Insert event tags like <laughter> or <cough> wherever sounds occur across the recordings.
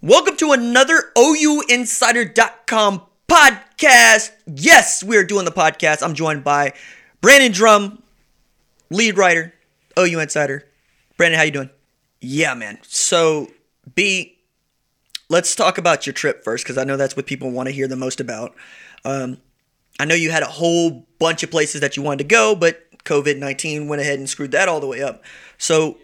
Welcome to another OUinsider.com podcast. Yes, we're doing the podcast. I'm joined by Brandon Drumm, lead writer, OU Insider. Brandon, how you doing? Yeah, man. So, B, let's talk about your trip first because I know that's what people want to hear the most about. Um, I know you had a whole bunch of places that you wanted to go, but COVID 19 went ahead and screwed that all the way up. So,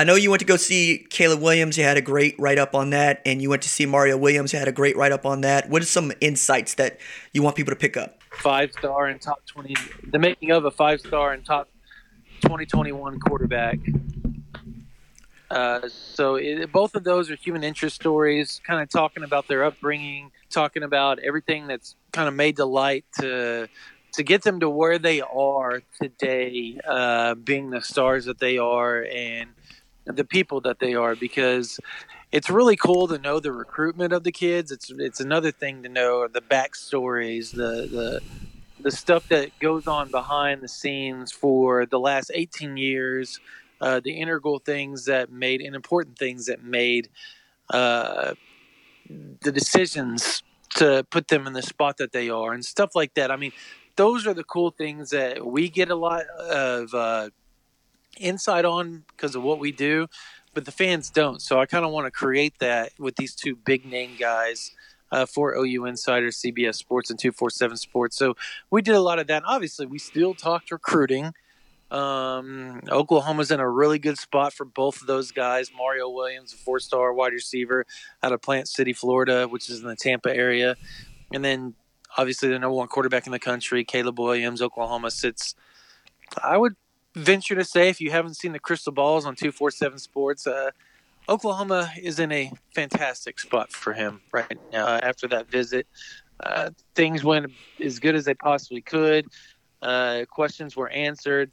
I know you went to go see Caleb Williams. You had a great write up on that, and you went to see Mario Williams. You had a great write up on that. What are some insights that you want people to pick up? Five star and top twenty, the making of a five star and top twenty twenty one quarterback. Uh, so it, both of those are human interest stories, kind of talking about their upbringing, talking about everything that's kind of made the light to to get them to where they are today, uh, being the stars that they are, and the people that they are because it's really cool to know the recruitment of the kids. It's it's another thing to know the backstories, the the the stuff that goes on behind the scenes for the last 18 years, uh, the integral things that made and important things that made uh, the decisions to put them in the spot that they are and stuff like that. I mean, those are the cool things that we get a lot of uh, insight on because of what we do, but the fans don't. So I kind of want to create that with these two big name guys. Uh, for OU Insider, CBS Sports, and 247 Sports. So we did a lot of that. Obviously, we still talked recruiting. Um, Oklahoma's in a really good spot for both of those guys. Mario Williams, a four star wide receiver out of Plant City, Florida, which is in the Tampa area. And then obviously the number one quarterback in the country, Caleb Williams, Oklahoma sits, I would venture to say, if you haven't seen the crystal balls on 247 Sports, uh, Oklahoma is in a fantastic spot for him right now uh, after that visit. Uh, things went as good as they possibly could. Uh, questions were answered.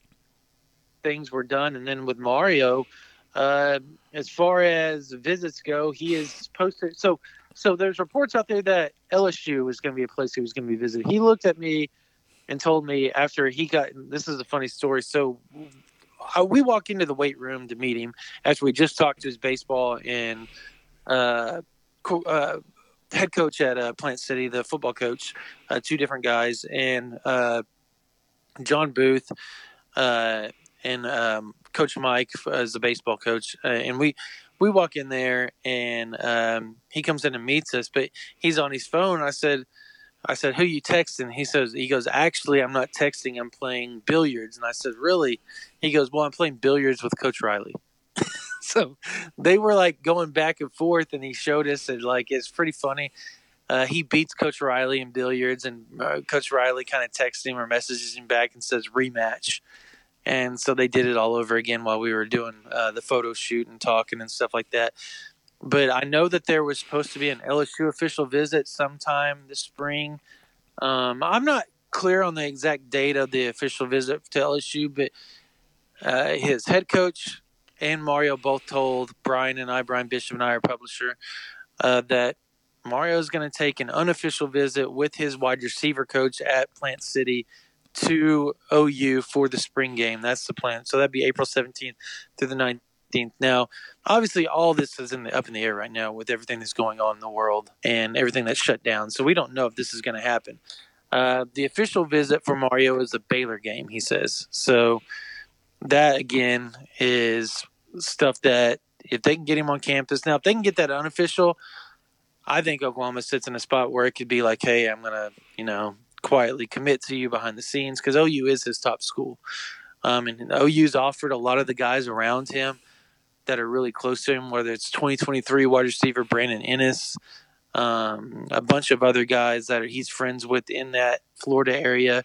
Things were done. And then with Mario, uh, as far as visits go, he is posted. So, so there's reports out there that LSU is going to be a place he was going to be visited. He looked at me and told me after he got this is a funny story. So uh, we walk into the weight room to meet him after we just talked to his baseball and uh, uh, head coach at uh, Plant City, the football coach, uh, two different guys, and uh, John Booth and um, Coach Mike as the baseball coach, and we we walk in there and um, he comes in and meets us, but he's on his phone. I said I said, "Who you texting?" He says, "He goes, actually, I'm not texting. I'm playing billiards." And I said, "Really?" He goes, "Well, I'm playing billiards with Coach Riley." <laughs> so they were like going back and forth, and he showed us, and like it's pretty funny. Uh, he beats Coach Riley in billiards, and uh, Coach Riley kind of texts him or messages him back and says rematch. And so they did it all over again while we were doing uh, the photo shoot and talking and stuff like that but I know that there was supposed to be an LSU official visit sometime this spring. Um, I'm not clear on the exact date of the official visit to LSU, but uh, his head coach and Mario both told Brian and I, Brian Bishop and I, our publisher, uh, that Mario is going to take an unofficial visit with his wide receiver coach at Plant City to OU for the spring game. That's the plan. So that'd be April 17th through the 19th. Now, obviously, all this is in the, up in the air right now with everything that's going on in the world and everything that's shut down. So we don't know if this is going to happen. Uh, the official visit for Mario is the Baylor game, he says. So that again is stuff that if they can get him on campus now, if they can get that unofficial, I think Oklahoma sits in a spot where it could be like, hey, I'm gonna, you know, quietly commit to you behind the scenes because OU is his top school, um, and OU's offered a lot of the guys around him that are really close to him, whether it's 2023 wide receiver Brandon Inniss, um, a bunch of other guys that are, he's friends with in that Florida area.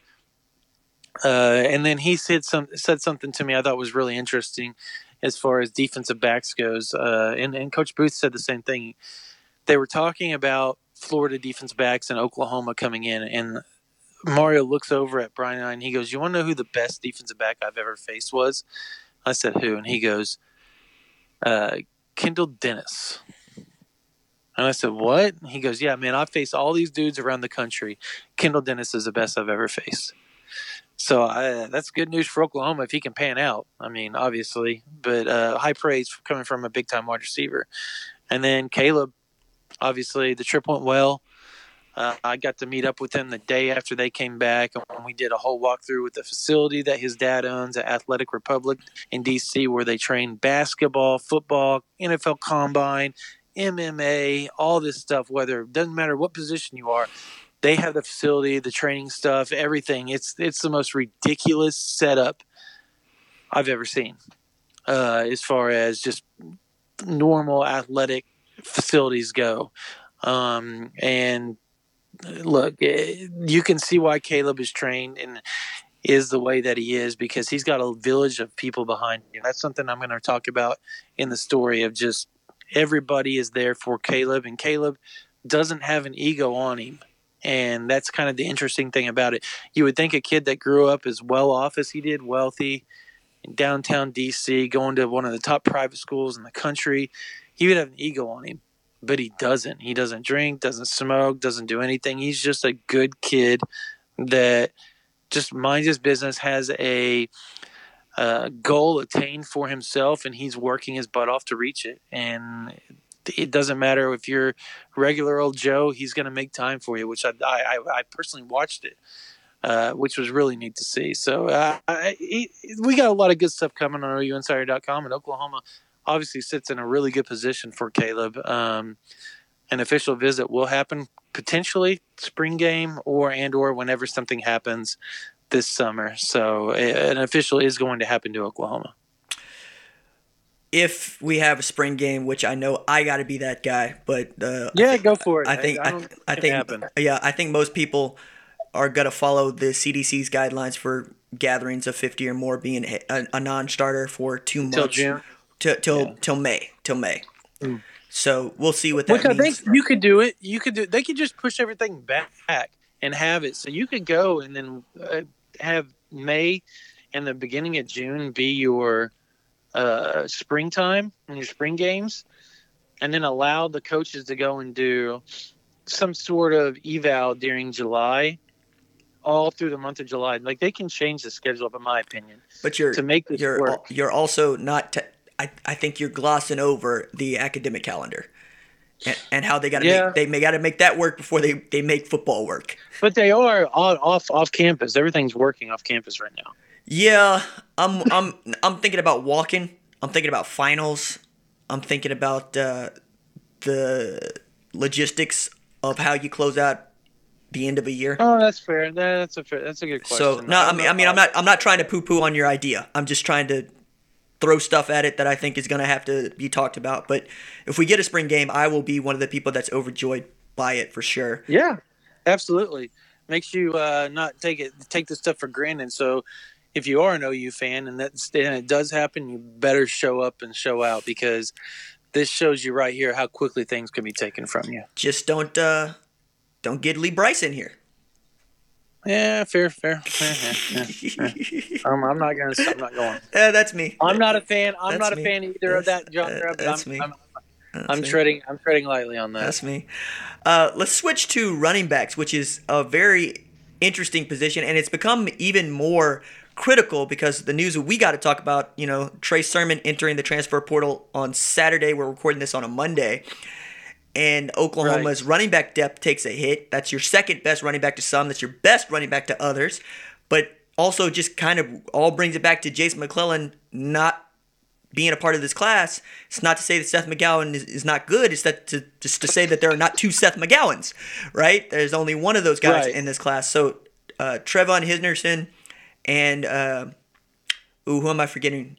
Uh, and then he said some said something to me I thought was really interesting. as far as defensive backs goes. Uh, and, and Coach Booth said the same thing. They were talking about Florida defense backs and Oklahoma coming in, and Mario looks over at Brian and he goes, You want to know who the best defensive back I've ever faced was? I said, Who? And he goes, uh, Kendall Dennis. And I said, What? He goes, Yeah, man, I face all these dudes around the country. Kendall Dennis is the best I've ever faced. So I, that's good news for Oklahoma if he can pan out. I mean, obviously, but uh, high praise coming from a big time wide receiver. And then Caleb, obviously, the trip went well. Uh, I got to meet up with him the day after they came back, and we did a whole walkthrough with the facility that his dad owns at Athletic Republic in DC, where they train basketball, football, NFL Combine, MMA, all this stuff. Whether doesn't matter what position you are, they have the facility, the training stuff, everything. It's it's the most ridiculous setup I've ever seen, uh, as far as just normal athletic facilities go. Um, and look, eh, you can see why Caleb is trained and is the way that he is because he's got a village of people behind him. That's something I'm going to talk about in the story of just everybody is there for Caleb, and Caleb doesn't have an ego on him. And that's kind of the interesting thing about it. You would think a kid that grew up as well off as he did, wealthy, in downtown DC, going to one of the top private schools in the country, he would have an ego on him but he doesn't. He doesn't drink, doesn't smoke, doesn't do anything. He's just a good kid that just minds his business, has a uh, goal attained for himself, and he's working his butt off to reach it. And it doesn't matter if you're regular old Joe; he's going to make time for you. Which I, I, I personally watched it. Uh, which was really neat to see. So uh, I, we got a lot of good stuff coming on OUinsider.com and Oklahoma obviously sits in a really good position for Caleb. Um, an official visit will happen potentially spring game or and or whenever something happens this summer. So an official is going to happen to Oklahoma. If we have a spring game, which I know I got to be that guy, but uh, yeah, go for it. I think I, I, I think happen. yeah, I think most people are gonna follow the CDC's guidelines for gatherings of 50 or more being a, a non-starter for two months. Till June till till yeah. till May till May. Mm. So we'll see what that Which means. I think you could do it. You could do. They could just push everything back and have it. So you could go and then uh, have May and the beginning of June be your uh, springtime and your spring games, and then allow the coaches to go and do some sort of eval during July all through the month of July. Like they can change the schedule up, in my opinion. But you're to make this you're work. you're also not I, I think you're glossing over the academic calendar and, and how they got to yeah. make they may got to make that work before they, they make football work. But they are off off campus. Everything's working off campus right now. Yeah, I'm I'm I'm thinking about walking. I'm thinking about finals. I'm thinking about uh, the logistics of how you close out the end of a year. Oh, that's fair. That's a fair, that's a good question. So no, I mean, I mean, I'm not I'm not trying to poo poo on your idea. I'm just trying to throw stuff at it that I think is going to have to be talked about. But if we get a spring game, I will be one of the people that's overjoyed by it for sure. Yeah, absolutely. Makes you uh, not take it take this stuff for granted. So if you are an OU fan and that and it does happen, you better show up and show out because this shows you right here how quickly things can be taken from you. Just don't uh, don't get Lee Brice in here. Yeah, fair, fair. fair yeah. <laughs> Um, I'm not gonna. I'm not going. Uh, that's me. I'm not a fan. I'm that's not me. a fan either of that genre. Uh, that's I'm, me. I'm, I'm, I'm treading. I'm treading lightly on that. That's me. Uh, let's switch to running backs, which is a very interesting position, and it's become even more critical because the news we got to talk about. You know, Trey Sermon entering the transfer portal on Saturday. We're recording this on a Monday and Oklahoma's right. running back depth takes a hit. That's your second best running back to some. That's your best running back to others. But also just kind of all brings it back to Jason McClellan not being a part of this class. It's not to say that Seth McGowan is, is not good. It's that to just to say that there are not two Seth McGowans, right? There's only one of those guys right. in this class. So uh, TreVeyon Henderson and uh, ooh, who am I forgetting?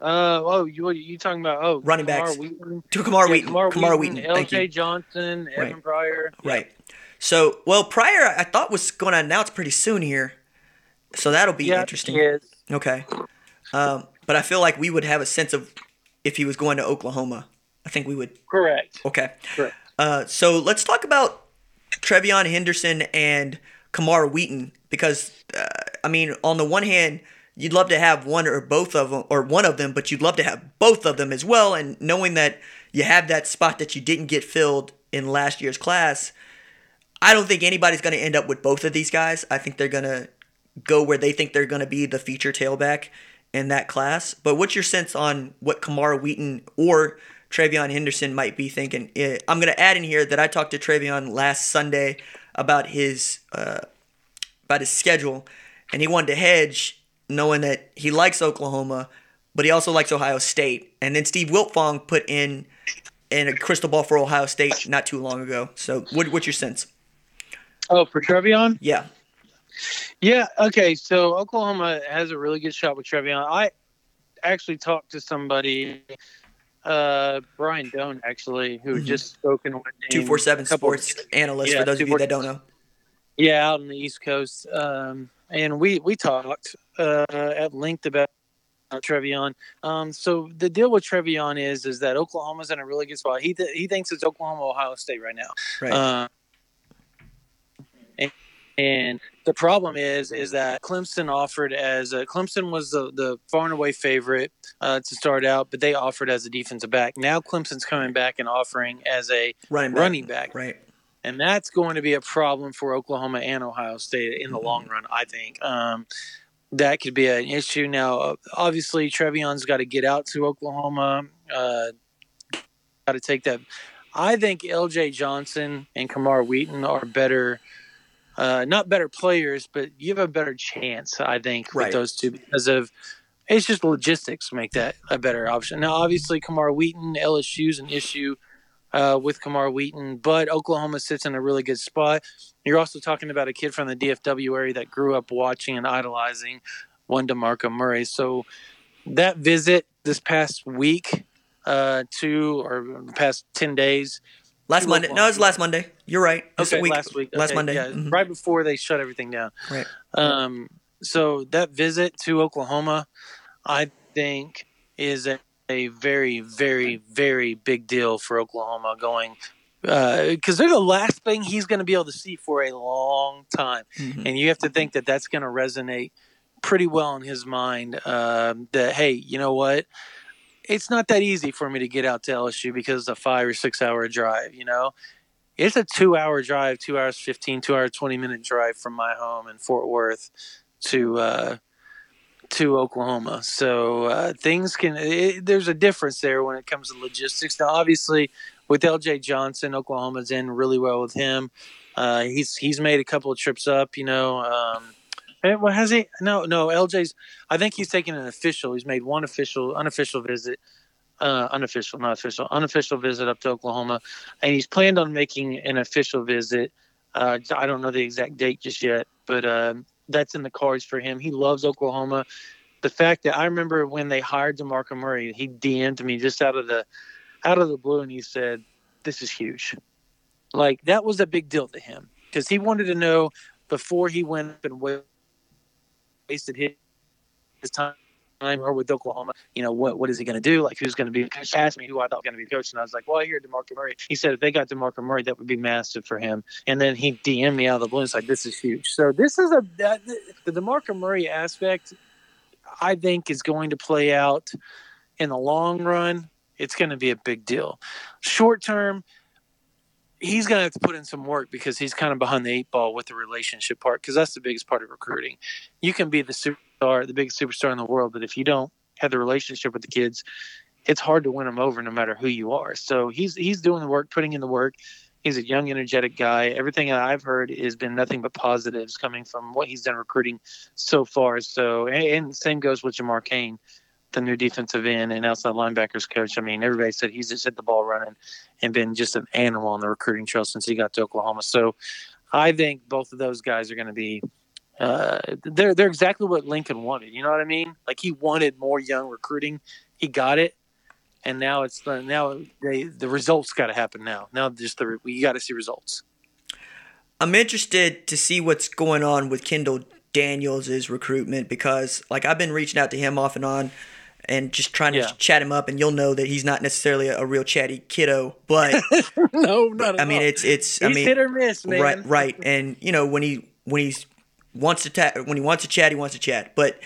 Uh oh, you you talking about? Oh, running Kamar backs. Wheaton. To Kamar yeah, Wheaton. Kamar, Kamar Wheaton. Wheaton. L.J. Johnson, Evan right. Pryor. Right. So, well, Pryor, I thought was going to announce pretty soon here, so that'll be yeah, interesting. He is. Okay. Um, but I feel like we would have a sense of if he was going to Oklahoma. I think we would. Correct. Okay. Correct. Uh, so let's talk about TreVeyon Henderson and Kamar Wheaton because uh, I mean, on the one hand, you'd love to have one or both of them, or one of them, but you'd love to have both of them as well. And knowing that you have that spot that you didn't get filled in last year's class, I don't think anybody's going to end up with both of these guys. I think they're going to go where they think they're going to be the feature tailback in that class. But what's your sense on what Kamara Wheaton or TreVeyon Henderson might be thinking? I'm going to add in here that I talked to TreVeyon last Sunday about his uh, about his schedule, and he wanted to hedge, knowing that he likes Oklahoma, but he also likes Ohio State. And then Steve Wiltfong put in in a crystal ball for Ohio State not too long ago. So, what, what's your sense? Oh, for TreVeyon? Yeah. Yeah. Okay. So Oklahoma has a really good shot with TreVeyon. I actually talked to somebody, uh, Brian Dohn, actually, who had just spoken with Two four seven sports analyst yeah, for those of you that don't know. Yeah, out on the East Coast. Um, and we we talked uh, at length about TreVeyon. Um, so the deal with TreVeyon is is that Oklahoma's in a really good spot. He th- he thinks it's Oklahoma Ohio State right now. Right. Uh, and, and the problem is is that Clemson offered as a, Clemson was the, the far and away favorite uh, to start out, but they offered as a defensive back. Now Clemson's coming back and offering as a running back. running back. Right. And that's going to be a problem for Oklahoma and Ohio State in the long run. I think um, that could be an issue. Now, obviously, TreVeyon's got to get out to Oklahoma. Uh, got to take that. I think L.J. Johnson and Kamar Wheaton are better. Uh, not better players, but you have a better chance, I think, Right. with those two because of it's just logistics make that a better option. Now, obviously, Kamar Wheaton, LSU's an issue uh, with Kamar Wheaton, but Oklahoma sits in a really good spot. You're also talking about a kid from the DFW area that grew up watching and idolizing one DeMarco Murray. So that visit this past week, uh, two or past ten days, Last Monday. No, it was last Monday. You're right. It okay, week- last week, Last Okay, Monday. yeah, Mhm. right before they shut everything down. Right. Um, so that visit to Oklahoma, I think, is a, a very, very, very big deal for Oklahoma going because they're the last thing he's going to be able to see for a long time, Mhm. and you have to think that that's going to resonate pretty well in his mind. Um, that hey, you know what? It's not that easy for me to get out to LSU because it's a five or six hour drive. You know, it's a two hour drive, two hours 15, two hour 20 minute drive from my home in Fort Worth to, uh, to Oklahoma. So, uh, things can, it, there's a difference there when it comes to logistics. Now, obviously with LJ Johnson, Oklahoma's in really well with him. Uh, he's, he's made a couple of trips up, you know, um, what has he? No, no. LJ's. I think he's taken an official. He's made one official, unofficial visit, uh, unofficial, not official, unofficial visit up to Oklahoma, and he's planned on making an official visit. Uh, I don't know the exact date just yet, but um, that's in the cards for him. He loves Oklahoma. The fact that I remember when they hired Demarco Murray, he DM'd me just out of the out of the blue, and he said, "This is huge." Like that was a big deal to him because he wanted to know before he went up and wasted his, his time or with Oklahoma. You know what? What is he going to do? Like who's going to be? He asked me who I thought was going to be the coach, and I was like, "Well, I hear Demarco Murray." He said if they got Demarco Murray, that would be massive for him. And then he DM'd me out of the blue. It's like this is huge. So this is a that, the Demarco Murray aspect. I think is going to play out in the long run. It's going to be a big deal. Short term, he's going to have to put in some work because he's kind of behind the eight ball with the relationship part because that's the biggest part of recruiting. You can be the superstar, the biggest superstar in the world, but if you don't have the relationship with the kids, it's hard to win them over no matter who you are. So he's he's doing the work, putting in the work. He's a young, energetic guy. Everything that I've heard has been nothing but positives coming from what he's done recruiting so far. So, and, and same goes with Jamar Cain, the new defensive end and outside linebackers coach. I mean, everybody said he's just hit the ball running and been just an animal on the recruiting trail since he got to Oklahoma. So, I think both of those guys are going to be. Uh, they're they're exactly what Lincoln wanted. You know what I mean? Like he wanted more young recruiting. He got it, and now it's the now they the results got to happen now. Now just the we got to see results. I'm interested to see what's going on with Kendall Daniels' recruitment because, like, I've been reaching out to him off and on, and just trying to Yeah. chat him up, and you'll know that he's not necessarily a, a real chatty kiddo. But <laughs> no, not at I mean, it's it's He's I mean, hit or miss, man. right, right, and you know when he when he's wants to ta- when he wants to chat, he wants to chat. But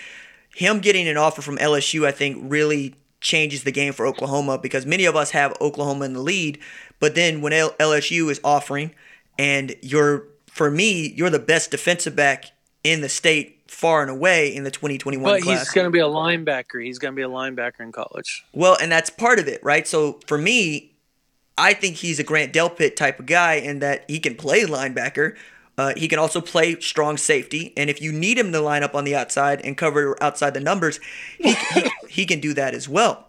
him getting an offer from LSU, I think, really changes the game for Oklahoma because many of us have Oklahoma in the lead. But then when L- LSU is offering, and you're for me, you're the best defensive back in the state far and away in the 2021 But class. he's going to be a linebacker. He's going to be a linebacker in college. Well, and that's part of it, right? So for me, I think he's a Grant Delpit type of guy in that he can play linebacker. Uh, he can also play strong safety, and if you need him to line up on the outside and cover outside the numbers, he, he, he can do that as well.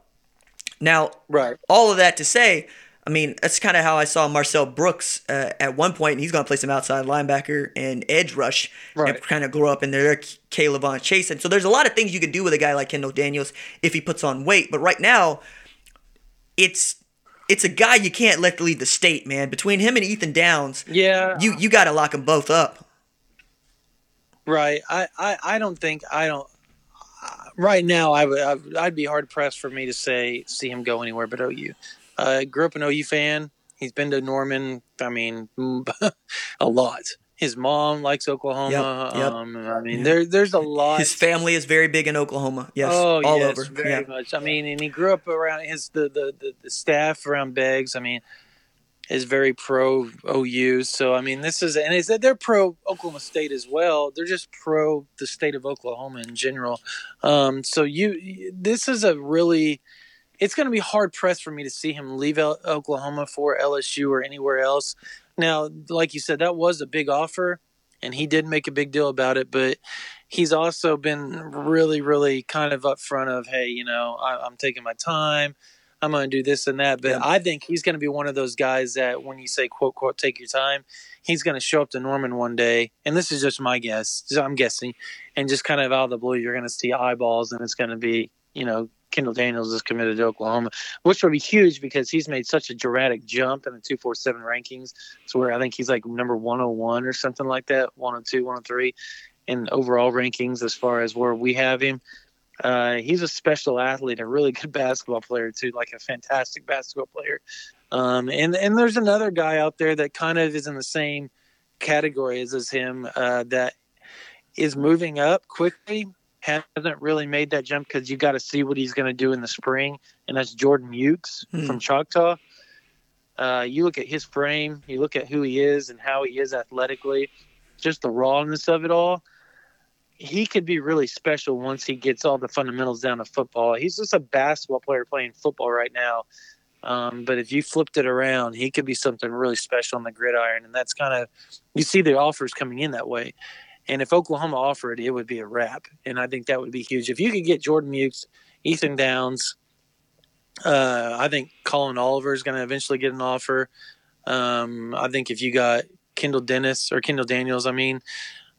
Now, Right. all of that to say, I mean, that's kind of how I saw Marcel Brooks uh, at one point, and he's going to play some outside linebacker and edge rush and kind of grow up in there. Caleb Von Chase. And so there's a lot of things you can do with a guy like Kendall Daniels if he puts on weight. But right now, it's it's a guy you can't let lead the state, man. Between him and Ethan Downs, Yeah. you you got to lock them both up. Right. I, I, I don't think I don't. Uh, right now, I would I'd be hard pressed for me to say see him go anywhere but OU. Uh, grew up an OU fan. He's been to Norman. I mean, <laughs> a lot. His mom likes Oklahoma. Yep, yep. Um, I mean, there there's a lot. His family is very big in Oklahoma. Yes, oh all yes, over. very Yeah. much. I mean, and he grew up around his the the, the, the staff around Beggs. I mean, is very pro OU. So I mean, this is and is that they're pro Oklahoma State as well. They're just pro the state of Oklahoma in general. Um, so you, this is a really, it's going to be hard pressed for me to see him leave L- Oklahoma for LSU or anywhere else. Now, like you said, that was a big offer, and he did make a big deal about it, but. He's also been really, really kind of upfront of, hey, you know, I, I'm taking my time. I'm going to do this and that. But Yeah. I think he's going to be one of those guys that when you say, quote, quote, take your time, he's going to show up to Norman one day. And this is just my guess. so I'm guessing. And just kind of out of the blue, you're going to see eyeballs and it's going to be, you know, Kendall Daniels is committed to Oklahoma, which will be huge because he's made such a dramatic jump in the 247 rankings to where I think he's like number 101 or something like that, 102, 103 in overall rankings as far as where we have him. Uh, he's a special athlete, a really good <laughs> basketball player too, like a fantastic basketball player. Um, and and there's another guy out there that kind of is in the same category as, as him uh, that is moving up quickly. Hasn't really made that jump because you got to see what he's going to do in the spring, and that's Jordan Mukes Hmm. from Choctaw. Uh, you look at his frame, you look at who he is and how he is athletically, just the rawness of it all he could be really special once he gets all the fundamentals down to football. He's just a basketball player playing football right now. Um, but if you flipped it around, he could be something really special on the gridiron. And that's kind of, you see the offers coming in that way. And if Oklahoma offered, it would be a wrap. And I think that would be huge. If you could get Jordan Mukes, Ethan Downs, uh, I think Collin Oliver is going to eventually get an offer. Um, I think if you got Kendall Dennis or Kendall Daniels, I mean,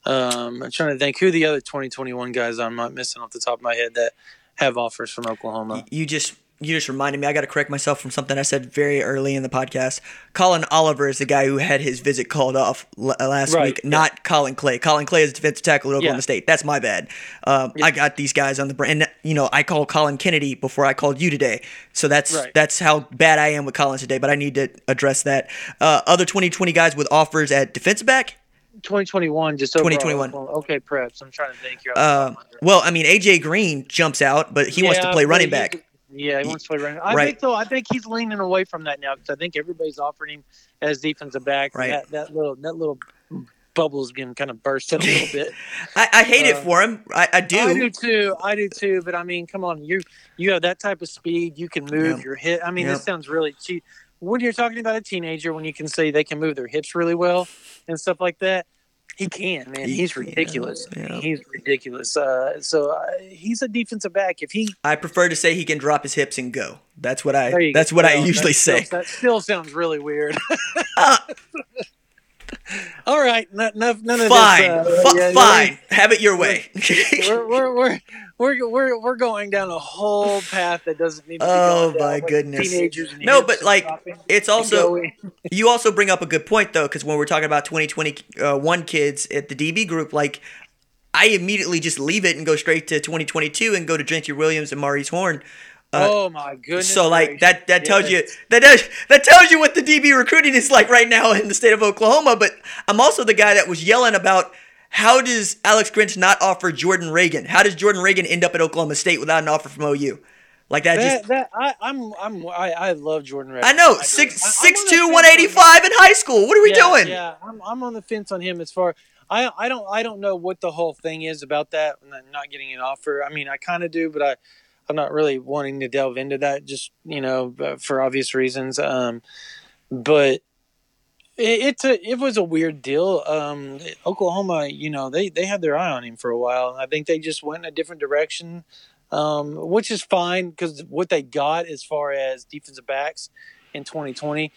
um, I'm trying to think who the other 2021 guys I'm not missing off the top of my head that have offers from Oklahoma. You just you just reminded me. I got to correct myself from something I said very early in the podcast. Collin Oliver is the guy who had his visit called off l- uh, last Right, week, yeah. not Colin Clay. Colin Clay is defensive tackle at Oklahoma Yeah. State. That's my bad. Um, I got these guys on the brain. And, you know, I called Colin Kennedy before I called you today. So that's Right. that's how bad I am with Collins today. But I need to address that. Uh, other 2020 guys with offers at defensive back. 2021, just overall, 2021. Oklahoma- Okay, preps. I'm trying to think here. Uh, well, I mean, AJ Green jumps out, but he wants to play running back. Yeah, he wants to play running. I Right. think though. I think he's leaning away from that now because I think everybody's offering him as defensive back. Right. That, that little that little bubble's getting kind of bursted a little bit. <laughs> I, I hate it Uh, for him. I, I do. I do too. I do too. But I mean, come on, you you have that type of speed. You can move Yeah. your hip. I mean, Yeah. this sounds really cheap. When you're talking about a teenager, when you can say they can move their hips really well and stuff like that, he can. Man, He he's ridiculous. yeah. He's ridiculous. Uh, so uh, he's a defensive back. If he I prefer to say he can drop his hips and go. That's what I. That's go. what I usually that still- say. that still sounds really weird. Uh, <laughs> <laughs> All right, n- n- none of fine, this. Fi- uh, yeah, fine. Have it your way. We're, we're, we're, we're, we're, we're going down a whole path that doesn't need to be Oh, going down my with goodness. Teenagers and No, but like stopping it's also <laughs> you also bring up a good point though, because when we're talking about 2021 kids at the DB group, like I immediately just leave it and go straight to 2022 and go to Gentry Williams and Maurice Horn. Uh, oh my goodness! so like gracious. that that tells Yes. you that does, that tells you what the DB recruiting is like right now in the state of Oklahoma. But I'm also the guy that was yelling about how does Alex Grinch not offer Jordan Reagan? How does Jordan Reagan end up at Oklahoma State without an offer from OU? Like that, That, just that I, I'm I'm I, I love Jordan Reagan. I know six I- six on two fence one on eighty five in high school. What are we yeah, doing? Yeah, I'm, I'm on the fence on him as far. I I don't I don't know what the whole thing is about that not getting an offer. I mean, I kind of do, but I I'm not really wanting to delve into that. Just you know, for obvious reasons. Um, but it, it's a it was a weird deal. Um, Oklahoma, you know, they they had their eye on him for a while. I think they just went in a different direction. Um, which is fine because what they got as far as defensive backs in 2020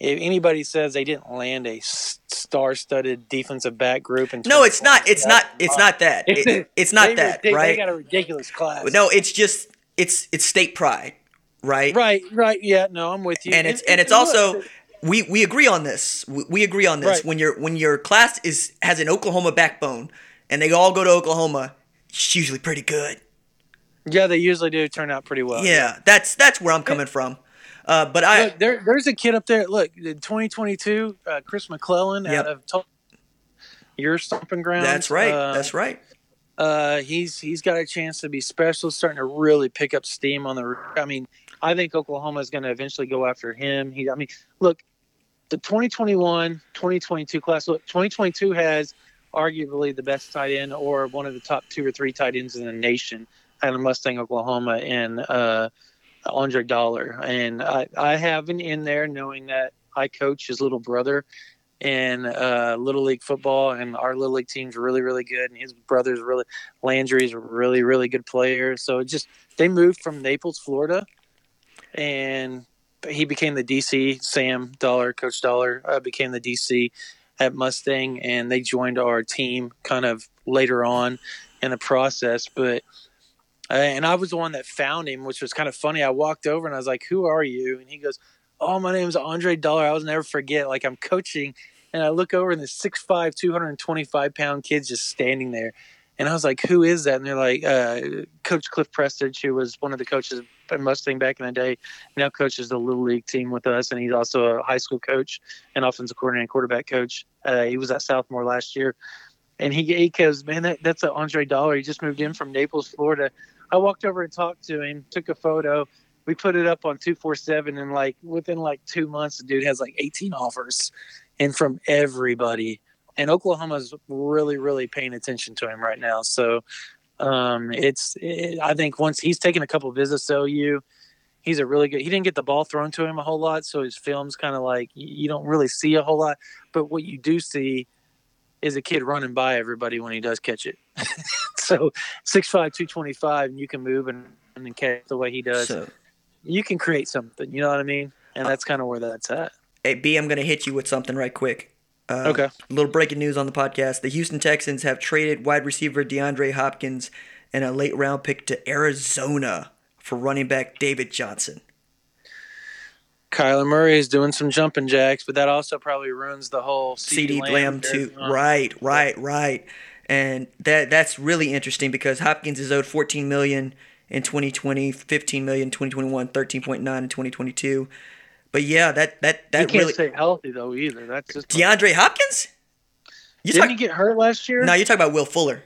if anybody says they didn't land a star-studded defensive back group in No, it's not. It's not. It's not that. It, it's not that. they, right? They got a ridiculous class. no, it's just it's it's state pride, right? right, right, yeah, no, I'm with you. and it's and it's also we we agree on this. We, we agree on this. Right. When your when your class is has an Oklahoma backbone and they all go to Oklahoma, it's usually pretty good. yeah, they usually do turn out pretty well. yeah, that's that's where I'm coming from. Uh, but I Look, there, there's a kid up there. Look, in 2022, uh, Chris McClellan Yep. out of Tul- your stomping ground. that's right. Uh, that's right. Uh, he's he's got a chance to be special, starting to really pick up steam on the. I mean, I think Oklahoma is going to eventually go after him. He, I mean, look, the 2021 2022 class. Look, 2022 has arguably the best tight end or one of the top two or three tight ends in the nation out of Mustang, Oklahoma, and uh, Andre Dollar. And I, I have him in there knowing that I coach his little brother in uh, little league football, and our little league team's really, really good. And his brother's really Landry's really, really good player. So just they moved from Naples, Florida, and he became the DC. Sam Dollar, Coach Dollar, uh, became the DC at Mustang, and they joined our team kind of later on in the process. But and I was the one that found him, which was kind of funny. I walked over and I was like, "Who are you?" And he goes, "Oh, my name's Andre Dollar." I will never forget. Like I'm coaching, and I look over and this 6'5", 225 pound kid's just standing there. And I was like, "Who is that?" And they're like, uh, "Coach Cliff Prestidge, who was one of the coaches at Mustang back in the day, now coaches the little league team with us, and he's also a high school coach and offensive coordinator and quarterback coach. Uh, he was at Southmoore last year." And he, he goes, man, that, that's an Andre Dollar. He just moved in from Naples, Florida. I walked over and talked to him, took a photo. We put it up on 247, and like within like two months, the dude has like 18 offers and from everybody. And Oklahoma's really, really paying attention to him right now. So um, it's, it, I think once he's taken a couple visits to OU, he's a really good. He didn't get the ball thrown to him a whole lot, so his film's kind of like you you don't really see a whole lot. But what you do see is a kid running by everybody when he does catch it. <laughs> so 6'5", 225, and you can move and, and then catch the way he does. So, You can create something. You know what I mean? And that's kind of where that's at. hey B, I'm gonna hit you with something right quick. Uh, Okay. A little breaking news on the podcast: the Houston Texans have traded wide receiver DeAndre Hopkins and a late round pick to Arizona for running back David Johnson. Kyler Murray is doing some jumping jacks, but that also probably ruins the whole CeeDee Lamb, Lamb too. Arizona. Right, right, right. And that that's really interesting because Hopkins is owed 14 million in 2020, 15 million in 2021, 13.9 in 2022. But yeah, that that He that can't really stay healthy though either. That's just DeAndre Hopkins? You didn't talk, he get hurt last year? No, you're talking about Will Fuller.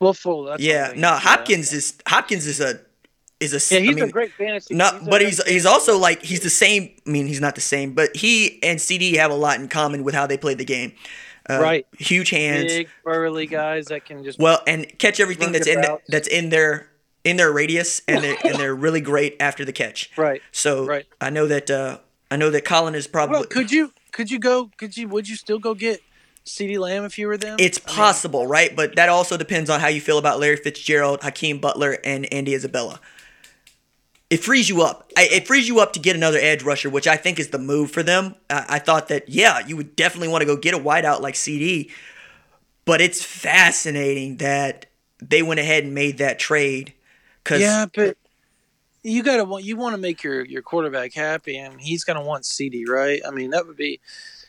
Will Fuller. That's yeah, what no, mean. Hopkins is Hopkins is a is a Yeah, I he's mean, a great fantasy. No, a but he's he's also like he's the same. I mean, he's not the same, but he and CeeDee have a lot in common with how they play the game. Uh, Right. huge hands. big burly guys that can just Well, and catch everything that's in routes. that's in their in their radius, and they're and they're really great after the catch. right. So Right. I know that uh, I know that Colin is probably. Well, could you could you go? Could you would you still go get CeeDee Lamb if you were them? it's I mean, possible, right? But that also depends on how you feel about Larry Fitzgerald, Hakeem Butler, and Andy Isabella. It frees you up. I, it frees you up to get another edge rusher, which I think is the move for them. I, I thought that yeah, you would definitely want to go get a wideout like CeeDee, but it's fascinating that they went ahead and made that trade. Cause yeah, but you gotta want you want to make your your quarterback happy, and he's gonna want CeeDee Right? I mean, that would be.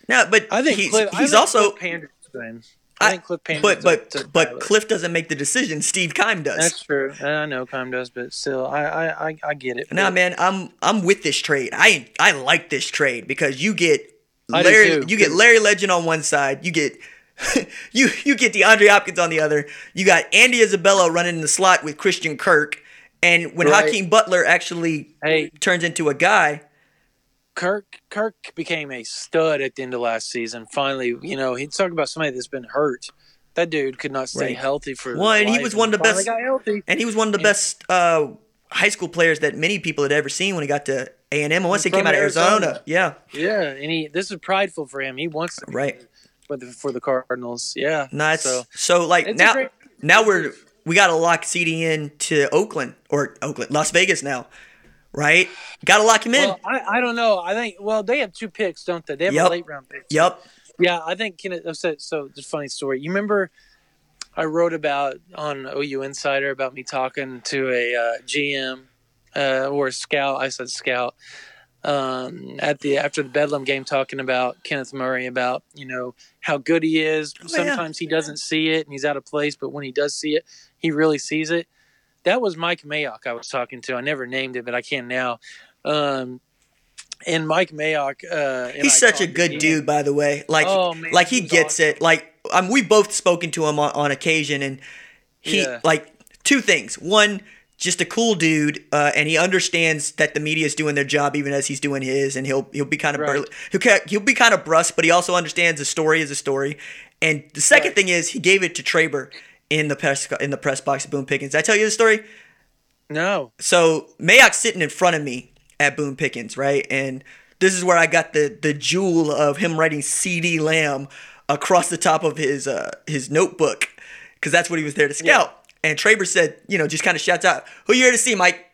no, but I think he's, Kliff, I think also Kliff panders to him. I, I- think Kliff Payne. but but to but pilot. Kliff doesn't make the decision. Steve Keim does. That's true. I know Keim does, but still, I I I, I get it. Nah, But- man, I'm I'm with this trade. I I like this trade because you get Larry, too, you get Larry Legend on one side, you get <laughs> you you get DeAndre Hopkins on the other. You got Andy Isabella running in the slot with Christian Kirk, and when Right. Hakeem Butler actually Hey, turns into a guy, Kirk Kirk became a stud at the end of last season. Finally, you know, he's talking about somebody that's been hurt. That dude could not stay Right. healthy for. Well, and he was one of the best- and he was one of the best uh, high school players that many people had ever seen when he got to A and M. Once he came out of Arizona, Arizona. yeah, Yeah, and he this is prideful for him. He wants to Right. for the for the Cardinals. Yeah, nice. So So, like now, great- now we're we got to lock CeeDee in to Oakland or Oakland, Las Vegas now, right? Got to lock him in. well, I, I don't know. I think well they have two picks, don't they? They have Yep. a late round pick. yep. Yeah, I think Kenneth. So, so just a funny story. You remember I wrote about on OU Insider about me talking to a uh, GM uh, or a scout. I said scout um, at the after the Bedlam game, talking about Kenneth Murray about you know how good he is. Oh, yeah. Sometimes he doesn't see it and he's out of place, but when he does see it, he really sees it. That was Mike Mayock I was talking to. I never named it, but I can now. Um, and Mike Mayock, uh, and He's I such a good dude, by the way. Like, Oh, man, like he gets awesome. it. Like, um, we both spoken to him on, on occasion, and he Yeah. like two things. One, just a cool dude, uh, and he understands that the media is doing their job even as he's doing his, and he'll he'll be kind of Right. burly, he'll he'll be kind of brusque, but he also understands a story is a story. And the second Right. thing is he gave it to Traber in the press in the press box of Boone Pickens. Did I tell you the story? No. so Mayock's sitting in front of me at Boone Pickens, right? And this is where I got the the jewel of him writing CeeDee Lamb across the top of his uh his notebook because that's what he was there to scout. And Traber said, you know, just kind of shouts out, "Who you here to see, Mike?"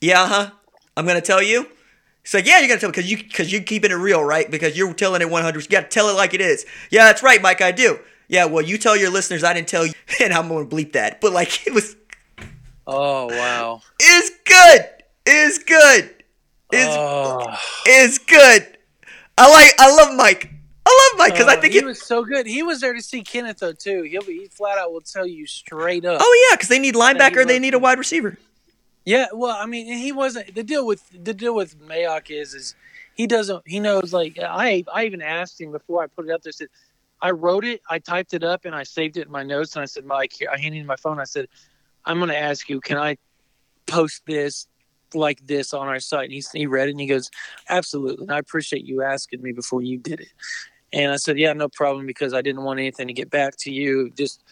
Yeah, huh? I'm gonna tell you. He's like, "Yeah, you're gonna tell me because you because you're keeping it real, right? Because you're telling it 100. You gotta tell it like it is." Yeah, that's right, Mike. I do. Yeah, well, you tell your listeners I didn't tell you, <laughs> and I'm gonna bleep that. But like, it was Oh wow. is good. Is good. Is oh, is good. I like. I love Mike. I love Mike because I Oh, think he it. was so good. He was there to see Kenneth though too. He'll be he flat out will tell you straight up. Oh yeah, because they need linebacker. They need a wide receiver. Yeah, well, I mean, he wasn't the deal with the deal with Mayock is is he doesn't he knows like I I even asked him before I put it out there. I said I wrote it, I typed it up, and I saved it in my notes. And I said, Mike, I handed him my phone. I said, I'm going to ask you, can I post this like this on our site? And he he read it and he goes, absolutely. And I appreciate you asking me before you did it. And I said, yeah, no problem, because I didn't want anything to get back to you. Just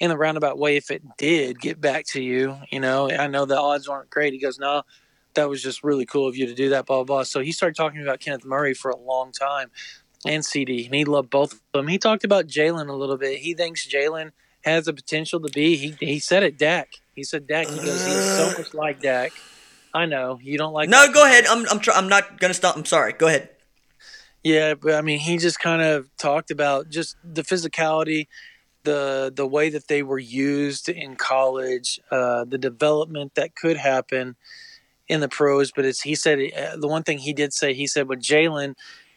in a roundabout way, if it did get back to you, you know, I know the odds aren't great. He goes, no, that was just really cool of you to do that, blah, blah, blah. So he started talking about Kenneth Murray for a long time and CeeDee, and he loved both of them. He talked about Jalen a little bit. He thinks Jalen has the potential to be, he, he said it, Dak. He said Dak. He goes, he's so much like Dak. I know you don't like. No, go ahead. I'm. I'm. Try, I'm not gonna stop. I'm sorry. Go ahead. Yeah, but I mean, he just kind of talked about just the physicality, the the way that they were used in college, uh, the development that could happen in the pros. But it's he said uh, the one thing he did say he said with Jalen,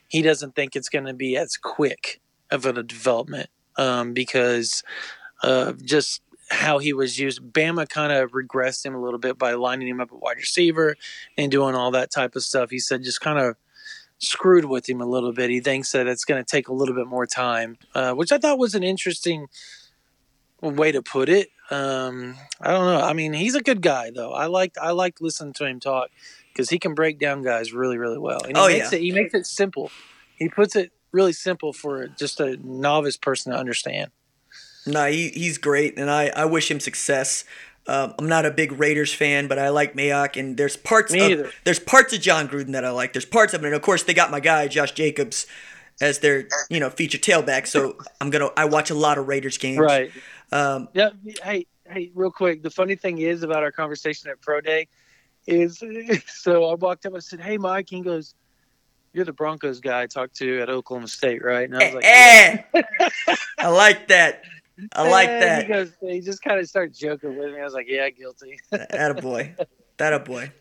he doesn't think it's going to be as quick of a development um, because of just how he was used. Bama kind of regressed him a little bit by lining him up at wide receiver and doing all that type of stuff. He said just kind of screwed with him a little bit. He thinks that it's going to take a little bit more time, uh, which I thought was an interesting way to put it. Um, I don't know. I mean, he's a good guy though. I liked I liked listening to him talk because he can break down guys really really well. And he Oh, makes yeah. it he makes it simple. He puts it really simple for just a novice person to understand. No, he, he's great, and I, I wish him success. Um, I'm not a big Raiders fan, but I like Mayock, and there's parts Me of either. there's parts of Jon Gruden that I like. There's parts of it, and of course they got my guy Josh Jacobs as their you know feature tailback. So <laughs> I'm gonna I watch a lot of Raiders games. Right. Um, Yeah. Hey, hey, real quick. The funny thing is about our conversation at Pro Day is <laughs> so I walked up. I said, "Hey, Mike." He goes, "You're the Broncos guy I talked to at Oklahoma State, right?" And I was like, eh, <laughs> I like that. I like "Eh." that. He goes, he just kind of started joking with me. I was like, "Yeah, guilty." <laughs> That a boy. That a boy.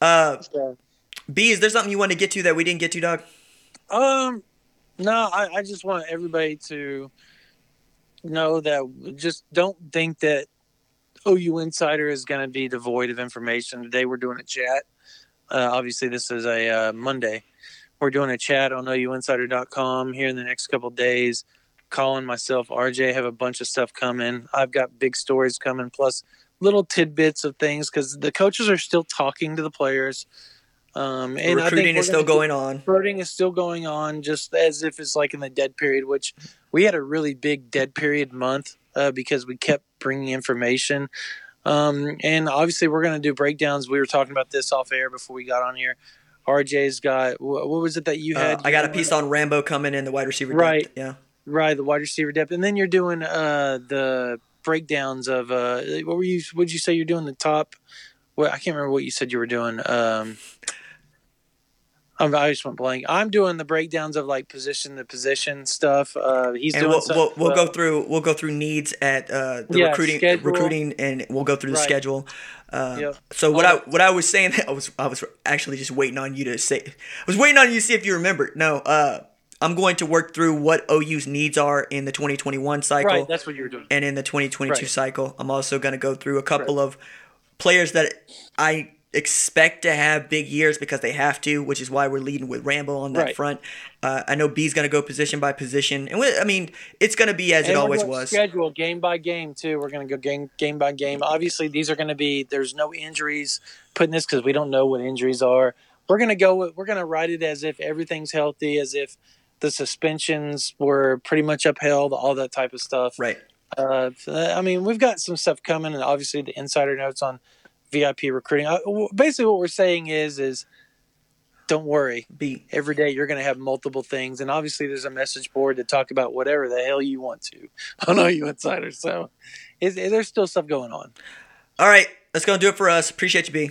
Uh, So, B, is there something you want to get to that we didn't get to, dog? um, No, I, I just want everybody to know that just don't think that OU Insider is going to be devoid of information. Today we're doing a chat. Uh, obviously, this is a uh, Monday. We're doing a chat on OUinsider.com here in the next couple days. Colin, myself, RJ have a bunch of stuff coming. I've got big stories coming, plus little tidbits of things because the coaches are still talking to the players. Um, and recruiting is still going on. Recruiting is still going on, just as if it's like in the dead period, which we had a really big dead period month uh, because we kept bringing information. Um, and obviously, we're going to do breakdowns. We were talking about this off air before we got on here. RJ's got what was it that you had? Uh, I got a piece on Rambo coming in the wide receiver. Right. Depth. Yeah. Right, the wide receiver depth, and then you're doing uh, the breakdowns of uh, what were you? Would you say you're doing the top? Well, I can't remember what you said you were doing. Um, I just went blank. I'm doing the breakdowns of like position to position stuff. Uh, he's and doing. we'll, some, we'll, we'll uh, go through we'll go through needs at uh, the Yeah, recruiting schedule. recruiting and we'll go through the Right. schedule. Uh, Yep. So what I what I was saying <laughs> I was I was actually just waiting on you to say I was waiting on you to see if you remember. No, uh, I'm going to work through what OU's needs are in the 2021 cycle Right, that's what you were doing. and in the 2022 Right. cycle. I'm also going to go through a couple of players that I expect to have big years because they have to, which is why we're leading with Rambo on that Right. front. Uh, I know B's going to go position by position, and we, I mean it's going to be as it And we're always was. Schedule game by game too. We're going to go game game by game. Obviously, these are going to be. There's no injuries putting this because we don't know what injuries are. We're going to go. with- We're going to write it as if everything's healthy, as if the suspensions were pretty much upheld, all that type of stuff. Right. Uh, I mean, we've got some stuff coming, and obviously the insider notes on VIP recruiting. Uh, Basically, what we're saying is, is don't worry. Be Every day you're going to have multiple things, and obviously there's a message board to talk about whatever the hell you want to <laughs> I know you Insider. So, is, there's still stuff going on. All right, that's going to do it for us. Appreciate you, B.